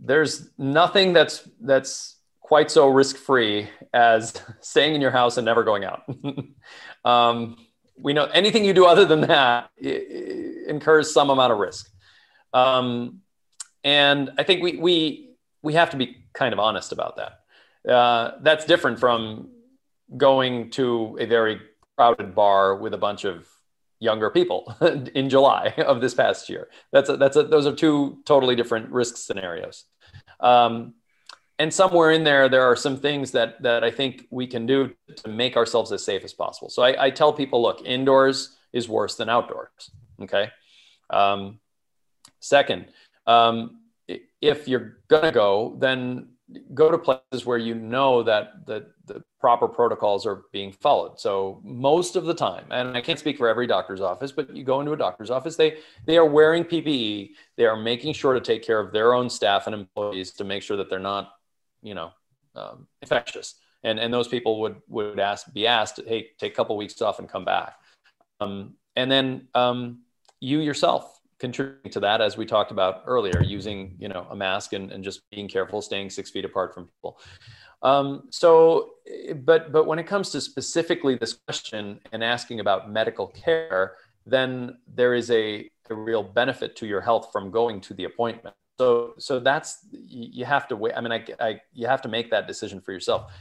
there's nothing that's that's quite so risk free as staying in your house and never going out. um, we know anything you do other than that incurs some amount of risk. Um, and I think we, we, we have to be kind of honest about that. Uh, that's different from going to a very crowded bar with a bunch of younger people in July of this past year. That's a, that's a, those are two totally different risk scenarios. Um, and somewhere in there, there are some things that that I think we can do to make ourselves as safe as possible. So I, I tell people, look, indoors is worse than outdoors. Okay. Um, second, um, if you're gonna go, then go to places where you know that the, the proper protocols are being followed. So most of the time, and I can't speak for every doctor's office, but you go into a doctor's office, they they are wearing PPE. They are making sure to take care of their own staff and employees to make sure that they're not, you know, um, infectious. And and those people would would ask be asked, hey, take a couple weeks off and come back. Um, and then um, you yourself contributing to that as we talked about earlier using you know a mask and, and just being careful staying six feet apart from people. Um, so but but when it comes to specifically this question and asking about medical care then there is a, a real benefit to your health from going to the appointment. So so that's you have to wait i mean I, I you have to make that decision for yourself.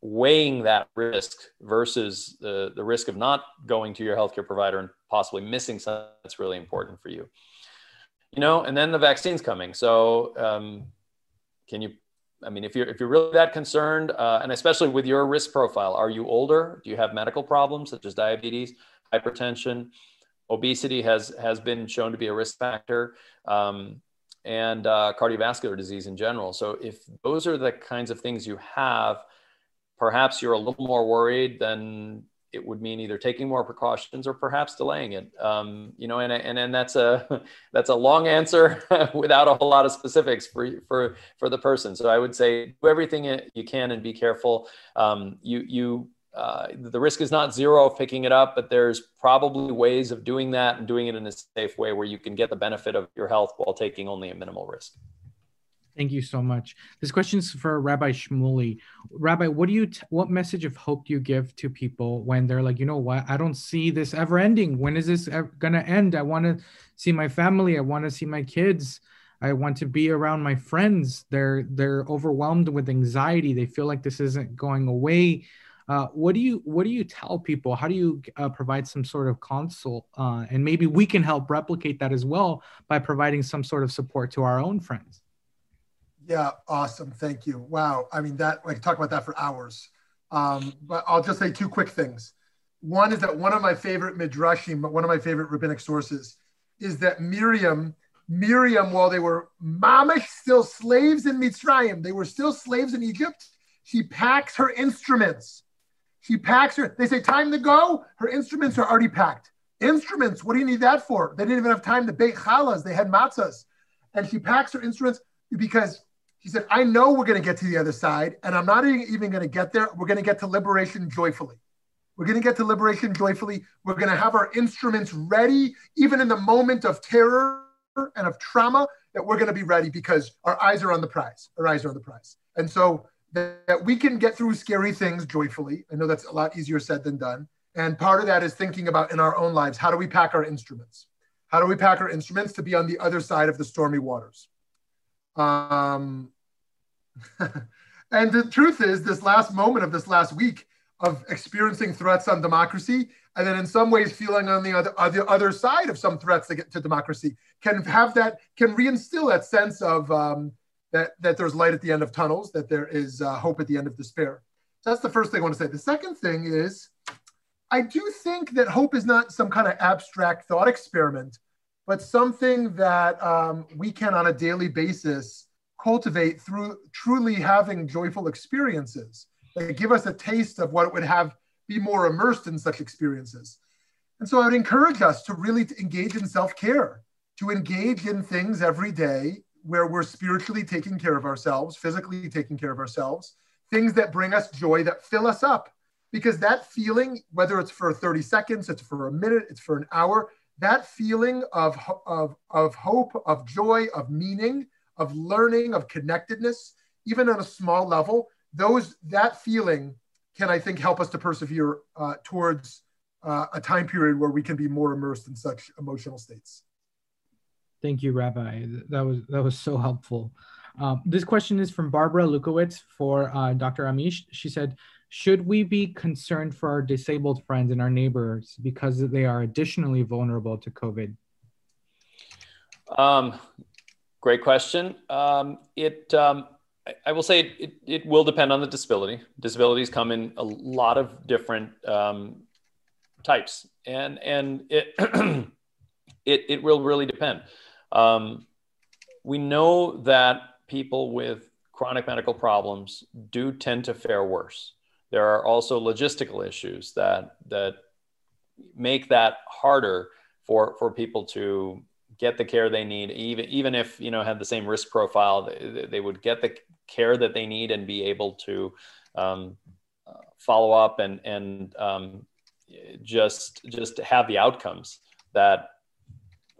Weighing that risk versus the, the risk of not going to your healthcare provider and possibly missing something that's really important for you. You know, and then the vaccine's coming. So um, can you, I mean, if you're, if you're really that concerned, uh, and especially with your risk profile, are you older? Do you have medical problems such as diabetes, hypertension? Obesity has, has been shown to be a risk factor. Um, and uh, cardiovascular disease in general. So, if those are the kinds of things you have, perhaps you're a little more worried than it would mean either taking more precautions or perhaps delaying it. Um, you know, and, and and that's a that's a long answer without a whole lot of specifics for for for the person. So I would say do everything you can and be careful. Um, you you uh, the risk is not zero of picking it up, but there's probably ways of doing that and doing it in a safe way where you can get the benefit of your health while taking only a minimal risk. Thank you so much. This question is for Rabbi Shmuly. Rabbi, what do you t- what message of hope do you give to people when they're like, you know what, I don't see this ever ending. When is this ever gonna end? I want to see my family. I want to see my kids. I want to be around my friends. They're they're overwhelmed with anxiety. They feel like this isn't going away. Uh, what do you what do you tell people? How do you uh, provide some sort of consult? Uh, and maybe we can help replicate that as well by providing some sort of support to our own friends. Yeah, awesome. Thank you. Wow. I mean, that I could talk about that for hours. Um, but I'll just say two quick things. One is that one of my favorite midrashim, one of my favorite rabbinic sources, is that Miriam, Miriam, while they were mamish still slaves in Mitzrayim, they were still slaves in Egypt. She packs her instruments. She packs her. They say time to go. Her instruments are already packed. Instruments. What do you need that for? They didn't even have time to bake challahs. They had matzahs, and she packs her instruments because he said, I know we're going to get to the other side, and I'm not even going to get there. We're going to get to liberation joyfully. We're going to get to liberation joyfully. We're going to have our instruments ready, even in the moment of terror and of trauma, that we're going to be ready because our eyes are on the prize. Our eyes are on the prize. And so that, that we can get through scary things joyfully. I know that's a lot easier said than done. And part of that is thinking about in our own lives how do we pack our instruments? How do we pack our instruments to be on the other side of the stormy waters? Um, and the truth is, this last moment of this last week of experiencing threats on democracy, and then in some ways feeling on the other, the other side of some threats to, to democracy, can have that, can reinstill that sense of um, that, that there's light at the end of tunnels, that there is uh, hope at the end of despair. So that's the first thing I want to say. The second thing is, I do think that hope is not some kind of abstract thought experiment but something that um, we can on a daily basis cultivate through truly having joyful experiences that give us a taste of what it would have be more immersed in such experiences. And so I would encourage us to really engage in self-care, to engage in things every day where we're spiritually taking care of ourselves, physically taking care of ourselves, things that bring us joy, that fill us up. Because that feeling, whether it's for 30 seconds, it's for a minute, it's for an hour, that feeling of, of, of hope, of joy, of meaning, of learning, of connectedness, even on a small level, those that feeling can, I think, help us to persevere uh, towards uh, a time period where we can be more immersed in such emotional states. Thank you, Rabbi. That was that was so helpful. Um, this question is from Barbara Lukowitz for uh, Dr. Amish. She said, should we be concerned for our disabled friends and our neighbors because they are additionally vulnerable to COVID? Um, great question. Um, it, um, I, I, will say it, it, will depend on the disability. Disabilities come in a lot of different um, types, and and it, it it will really depend. Um, we know that people with chronic medical problems do tend to fare worse. There are also logistical issues that that make that harder for for people to get the care they need. Even even if you know had the same risk profile they, they would get the care that they need and be able to um, follow up and and um, just just have the outcomes that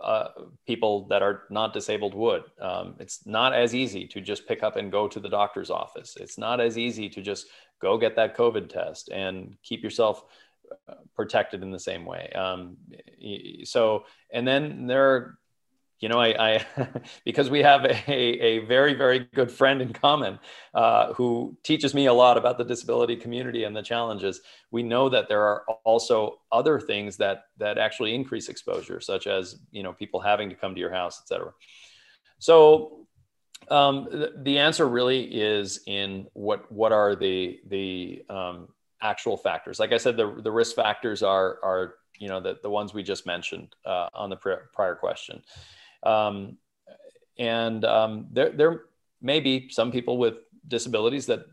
uh, people that are not disabled would. Um, it's not as easy to just pick up and go to the doctor's office. It's not as easy to just go get that COVID test and keep yourself uh, protected in the same way. Um, so, and then there are you know, I, I because we have a, a very, very good friend in common uh, who teaches me a lot about the disability community and the challenges. We know that there are also other things that that actually increase exposure, such as you know people having to come to your house, et cetera. So um, the, the, answer really is in what what are the the um, actual factors. Like I said, the the risk factors are are you know the, the ones we just mentioned uh, on the prior question. Um, and um, there, there may be some people with disabilities that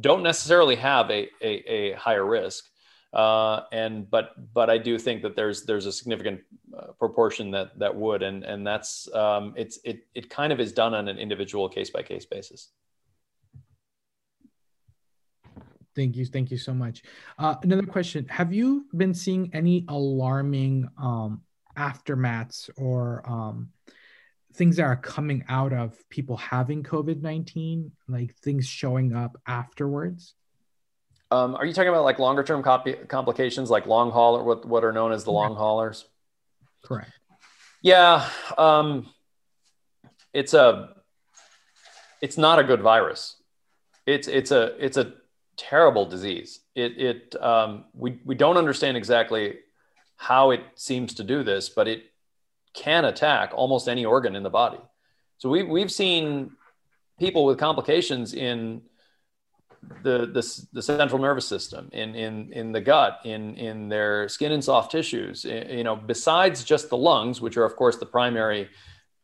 don't necessarily have a, a, a higher risk. Uh, and but but I do think that there's there's a significant uh, proportion that that would and and that's um, it's it it kind of is done on an individual case by case basis. Thank you, thank you so much. Uh, another question: Have you been seeing any alarming um, aftermaths or um, things that are coming out of people having COVID 19, like things showing up afterwards? Um, are you talking about like longer term copy- complications, like long haul or what, what are known as the long haulers? Correct. Yeah. Um, it's a, it's not a good virus. It's, it's a, it's a terrible disease. It, it, um, we, we don't understand exactly how it seems to do this, but it can attack almost any organ in the body. So we, we've seen people with complications in the, the, the central nervous system, in, in, in the gut, in, in their skin and soft tissues, eh, you know, besides just the lungs, which are of course the primary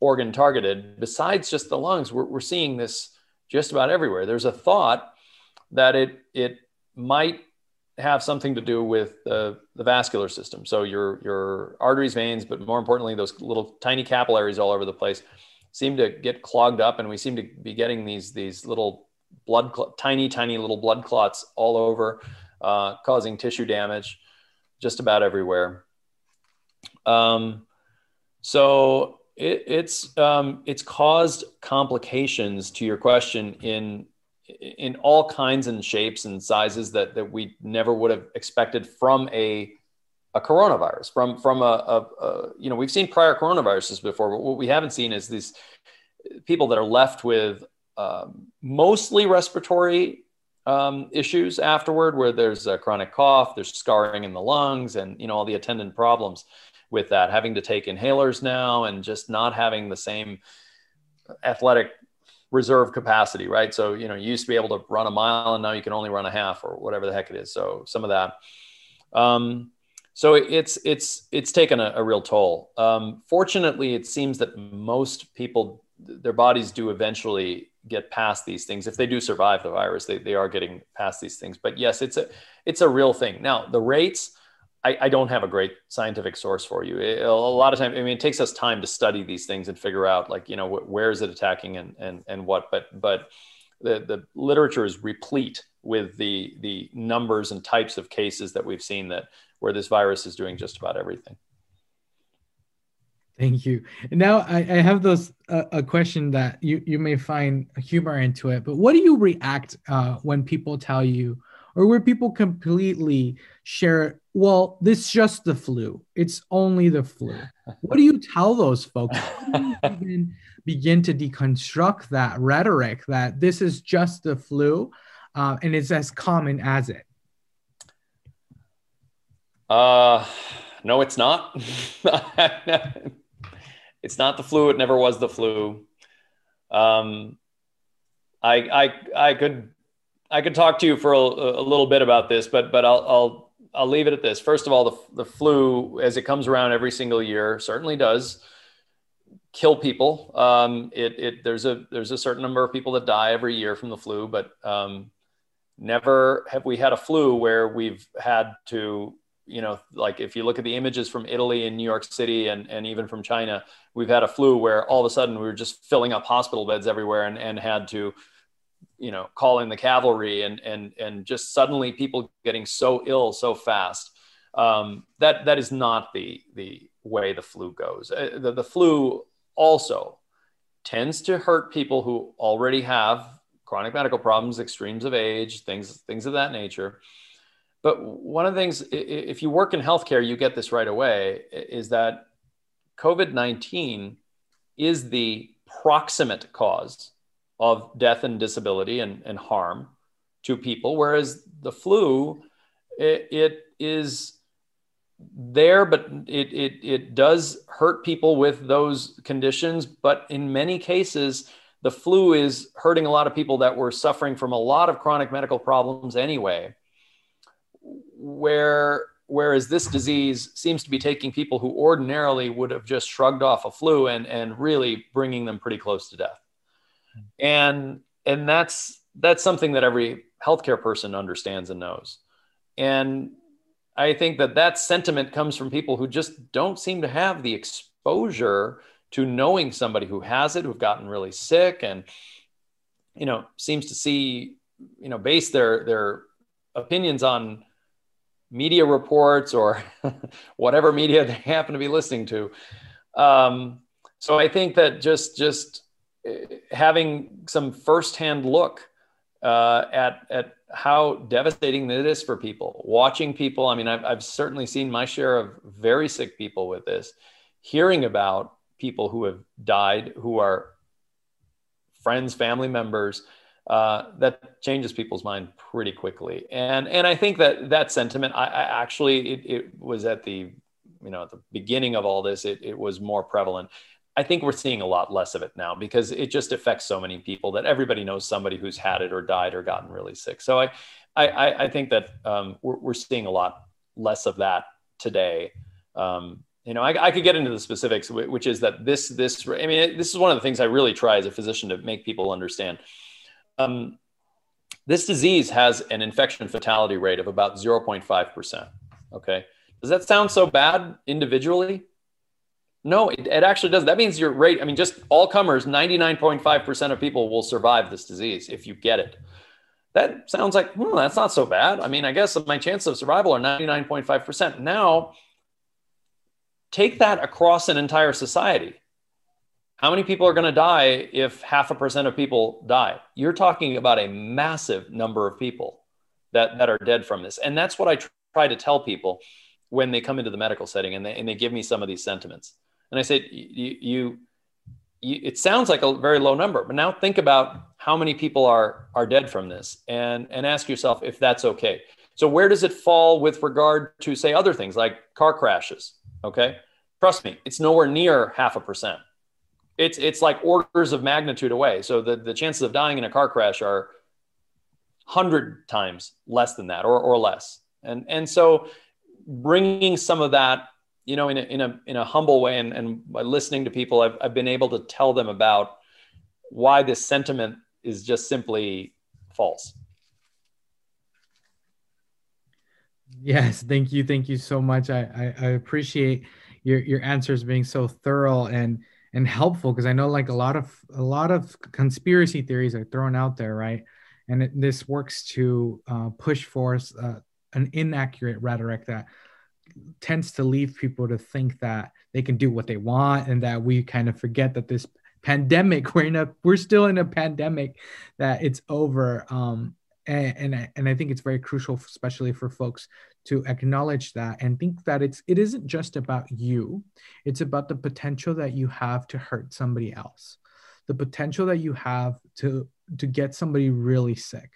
organ targeted, besides just the lungs, we're, we're seeing this just about everywhere. There's a thought that it, it might have something to do with the, the vascular system. So your your arteries, veins, but more importantly, those little tiny capillaries all over the place seem to get clogged up, and we seem to be getting these these little blood cl- tiny tiny little blood clots all over, uh, causing tissue damage just about everywhere. Um, so it, it's um, it's caused complications to your question in in all kinds and shapes and sizes that, that we never would have expected from a, a coronavirus from from a, a, a, you know we've seen prior coronaviruses before but what we haven't seen is these people that are left with um, mostly respiratory um, issues afterward where there's a chronic cough there's scarring in the lungs and you know all the attendant problems with that having to take inhalers now and just not having the same athletic reserve capacity, right? So, you know, you used to be able to run a mile and now you can only run a half or whatever the heck it is. So some of that. Um, so it's, it's, it's taken a, a real toll. Um, fortunately, it seems that most people, their bodies do eventually get past these things. If they do survive the virus, they, they are getting past these things. But yes, it's a, it's a real thing. Now the rates, I, I, don't have a great scientific source for you. It, a lot of time, I mean, it takes us time to study these things and figure out, like, you know, wh- where is it attacking and and and what. But but the the literature is replete with the the numbers and types of cases that we've seen that where this virus is doing just about everything. Thank you. Now I, I have those uh, a question that you you may find humor into it, but what do you react uh, when people tell you? Or where people completely share, well, this is just the flu. It's only the flu. What do you tell those folks? begin, begin to deconstruct that rhetoric that this is just the flu uh, and it's as common as it? Uh, no, it's not. it's not the flu. It never was the flu. Um, I, I, I could I could talk to you for a, a, little bit about this, but but I'll I'll I'll leave it at this. First of all, the the flu, as it comes around every single year, certainly does kill people. Um, it, it, there's a there's a certain number of people that die every year from the flu, but um, never have we had a flu where we've had to, you know, like if you look at the images from Italy and New York City and, and even from China, we've had a flu where all of a sudden we were just filling up hospital beds everywhere and, and had to, you know, calling the cavalry and and and just suddenly people getting so ill so fast. Um, that that is not the the way the flu goes. Uh, the, the flu also tends to hurt people who already have chronic medical problems, extremes of age, things things of that nature. But one of the things, if you work in healthcare, you get this right away, is that COVID 19 is the proximate cause of death and disability and, and harm to people, whereas the flu, it, it is there, but it, it, it does hurt people with those conditions. But in many cases, the flu is hurting a lot of people that were suffering from a lot of chronic medical problems anyway. Where, whereas this disease seems to be taking people who ordinarily would have just shrugged off a flu and, and really bringing them pretty close to death. And, and that's, that's something that every healthcare person understands and knows. And I think that that sentiment comes from people who just don't seem to have the exposure to knowing somebody who has it, who've gotten really sick, and you know seems to see you know base their their opinions on media reports or whatever media they happen to be listening to. Um, so I think that just just having some firsthand look uh, at at how devastating it is for people. Watching people, I mean, I've, I've certainly seen my share of very sick people with this. Hearing about people who have died, who are friends, family members, uh, that changes people's mind pretty quickly. And and I think that that sentiment, I, I actually, it, it, was at the, you know, at the beginning of all this, it, it was more prevalent. I think we're seeing a lot less of it now because it just affects so many people that everybody knows somebody who's had it or died or gotten really sick. So I, I, I think that um, we're, we're seeing a lot less of that today. Um, you know, I, I, could get into the specifics, which is that this, this, I mean, this is one of the things I really try as a physician to make people understand. Um, this disease has an infection fatality rate of about 0.5%. Okay. Does that sound so bad individually? No, it, it, actually does. That means your rate, I mean, just all comers, 99.5% of people will survive this disease if you get it. That sounds like, hmm, that's not so bad. I mean, I guess my chances of survival are 99.5%. Now, take that across an entire society. How many people are going to die if half a percent of people die? You're talking about a massive number of people that, that are dead from this. And that's what I try to tell people when they come into the medical setting and they, and they give me some of these sentiments and I said, you, you, you, it sounds like a very low number, but now think about how many people are, are dead from this and, and ask yourself if that's okay. So where does it fall with regard to say other things like car crashes? Okay. Trust me, it's nowhere near half a percent. It's, it's like orders of magnitude away. So the, the chances of dying in a car crash are hundred times less than that or, or less. And, and so bringing some of that you know, in a, in a, in a humble way and, and by listening to people, I've, I've been able to tell them about why this sentiment is just simply false. Yes, thank you, thank you so much. I, I, I appreciate your your answers being so thorough and and helpful because I know like a lot of a lot of conspiracy theories are thrown out there, right? And it, this works to uh, push forth uh, an inaccurate rhetoric that tends to leave people to think that they can do what they want and that we kind of forget that this pandemic we're in a we're still in a pandemic that it's over. Um and and I, and I think it's very crucial especially for folks to acknowledge that and think that it's it isn't just about you. It's about the potential that you have to hurt somebody else. The potential that you have to to get somebody really sick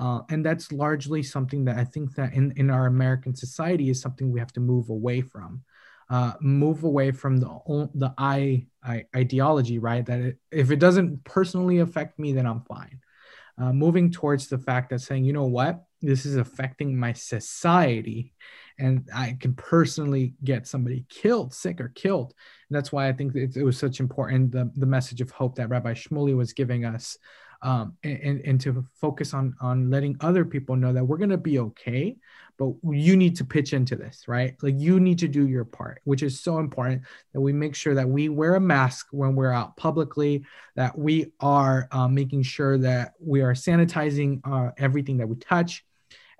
uh, and that's largely something that I think that in, in our American society is something we have to move away from. Uh, move away from the the I, I ideology, right? That it, if it doesn't personally affect me, then I'm fine. Uh, moving towards the fact that saying, you know what, this is affecting my society and i can personally get somebody killed sick or killed and that's why i think it, it was such important the, the message of hope that rabbi shmuly was giving us um, and, and to focus on on letting other people know that we're going to be okay but you need to pitch into this right? Like you need to do your part which is so important that we make sure that we wear a mask when we're out publicly that we are uh, making sure that we are sanitizing uh, everything that we touch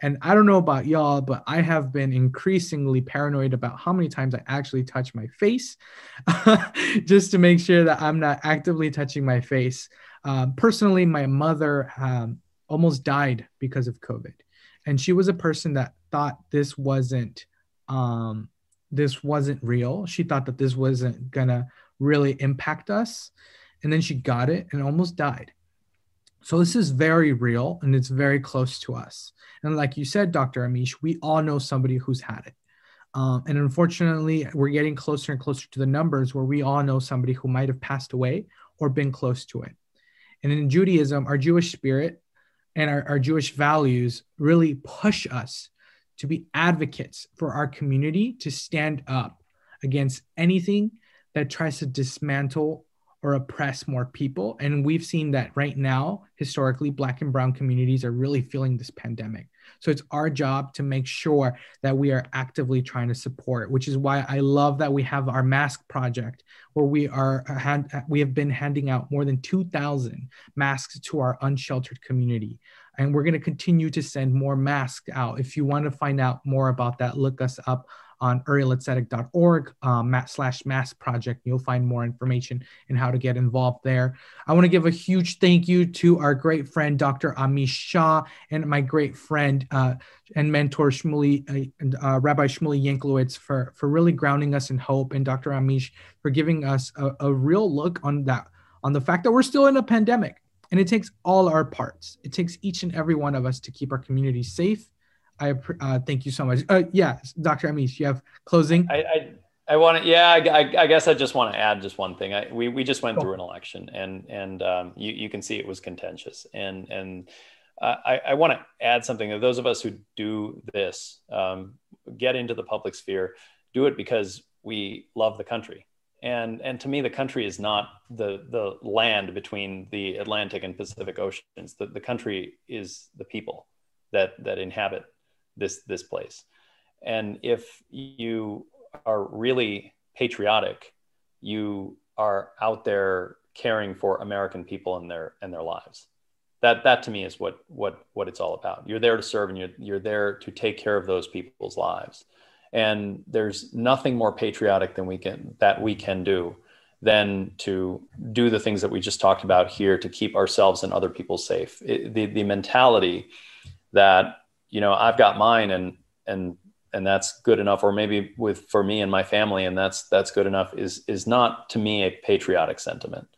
and I don't know about y'all, but I have been increasingly paranoid about how many times I actually touch my face just to make sure that I'm not actively touching my face. Um, personally, my mother um, almost died because of COVID. And she was a person that thought this wasn't um, this wasn't real. She thought that this wasn't gonna really impact us. And then she got it and almost died. So this is very real and it's very close to us. And like you said, Dr. Amish, we all know somebody who's had it. Um, and unfortunately, we're getting closer and closer to the numbers where we all know somebody who might have passed away or been close to it. And in Judaism, our Jewish spirit and our, our Jewish values really push us to be advocates for our community to stand up against anything that tries to dismantle or oppress more people. And we've seen that right now, historically, Black and Brown communities are really feeling this pandemic. So it's our job to make sure that we are actively trying to support, which is why I love that we have our mask project where we are uh, hand, uh, we have been handing out more than 2,000 masks to our unsheltered community. And we're going to continue to send more masks out. If you want to find out more about that, look us up on urielhetzedek.org um, slash mask project. You'll find more information and how to get involved there. I want to give a huge thank you to our great friend, Dr. Amish Shah, and my great friend uh, and mentor, Shmuly, uh, uh, Rabbi Shmuly Yanklowitz, for, for really grounding us in hope, and Dr. Amish for giving us a, a real look on that, on the fact that we're still in a pandemic. And it takes all our parts. It takes each and every one of us to keep our community safe I uh, thank you so much. Uh, yeah, Dr. Amish, you have closing. I, I, I want to, yeah, I, I, guess I just want to add just one thing. I, we, we just went through an election and, and um, you, you can see it was contentious and, and uh, I, I want to add something that those of us who do this, um, get into the public sphere, do it because we love the country. And, and to me, the country is not the, the land between the Atlantic and Pacific Oceans. The, the country is the people that, that inhabit this this place. And if you are really patriotic you are out there caring for american people and their and their lives. That that to me is what what what it's all about. You're there to serve and you're you're there to take care of those people's lives. And there's nothing more patriotic than we can that we can do than to do the things that we just talked about here to keep ourselves and other people safe. It, the the mentality that you know i've got mine and and and that's good enough or maybe with for me and my family and that's that's good enough is is not to me a patriotic sentiment.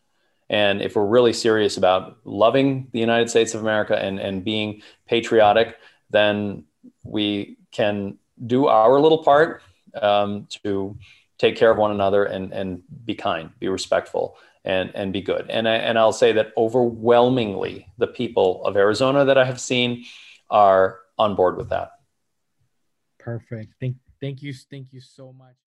And if we're really serious about loving the united states of america and and being patriotic then we can do our little part um, to take care of one another and and be kind be respectful and and be good. And I, and I'll say that overwhelmingly the people of Arizona that I have seen are on board with that. Perfect. Thank thank you. Thank you so much.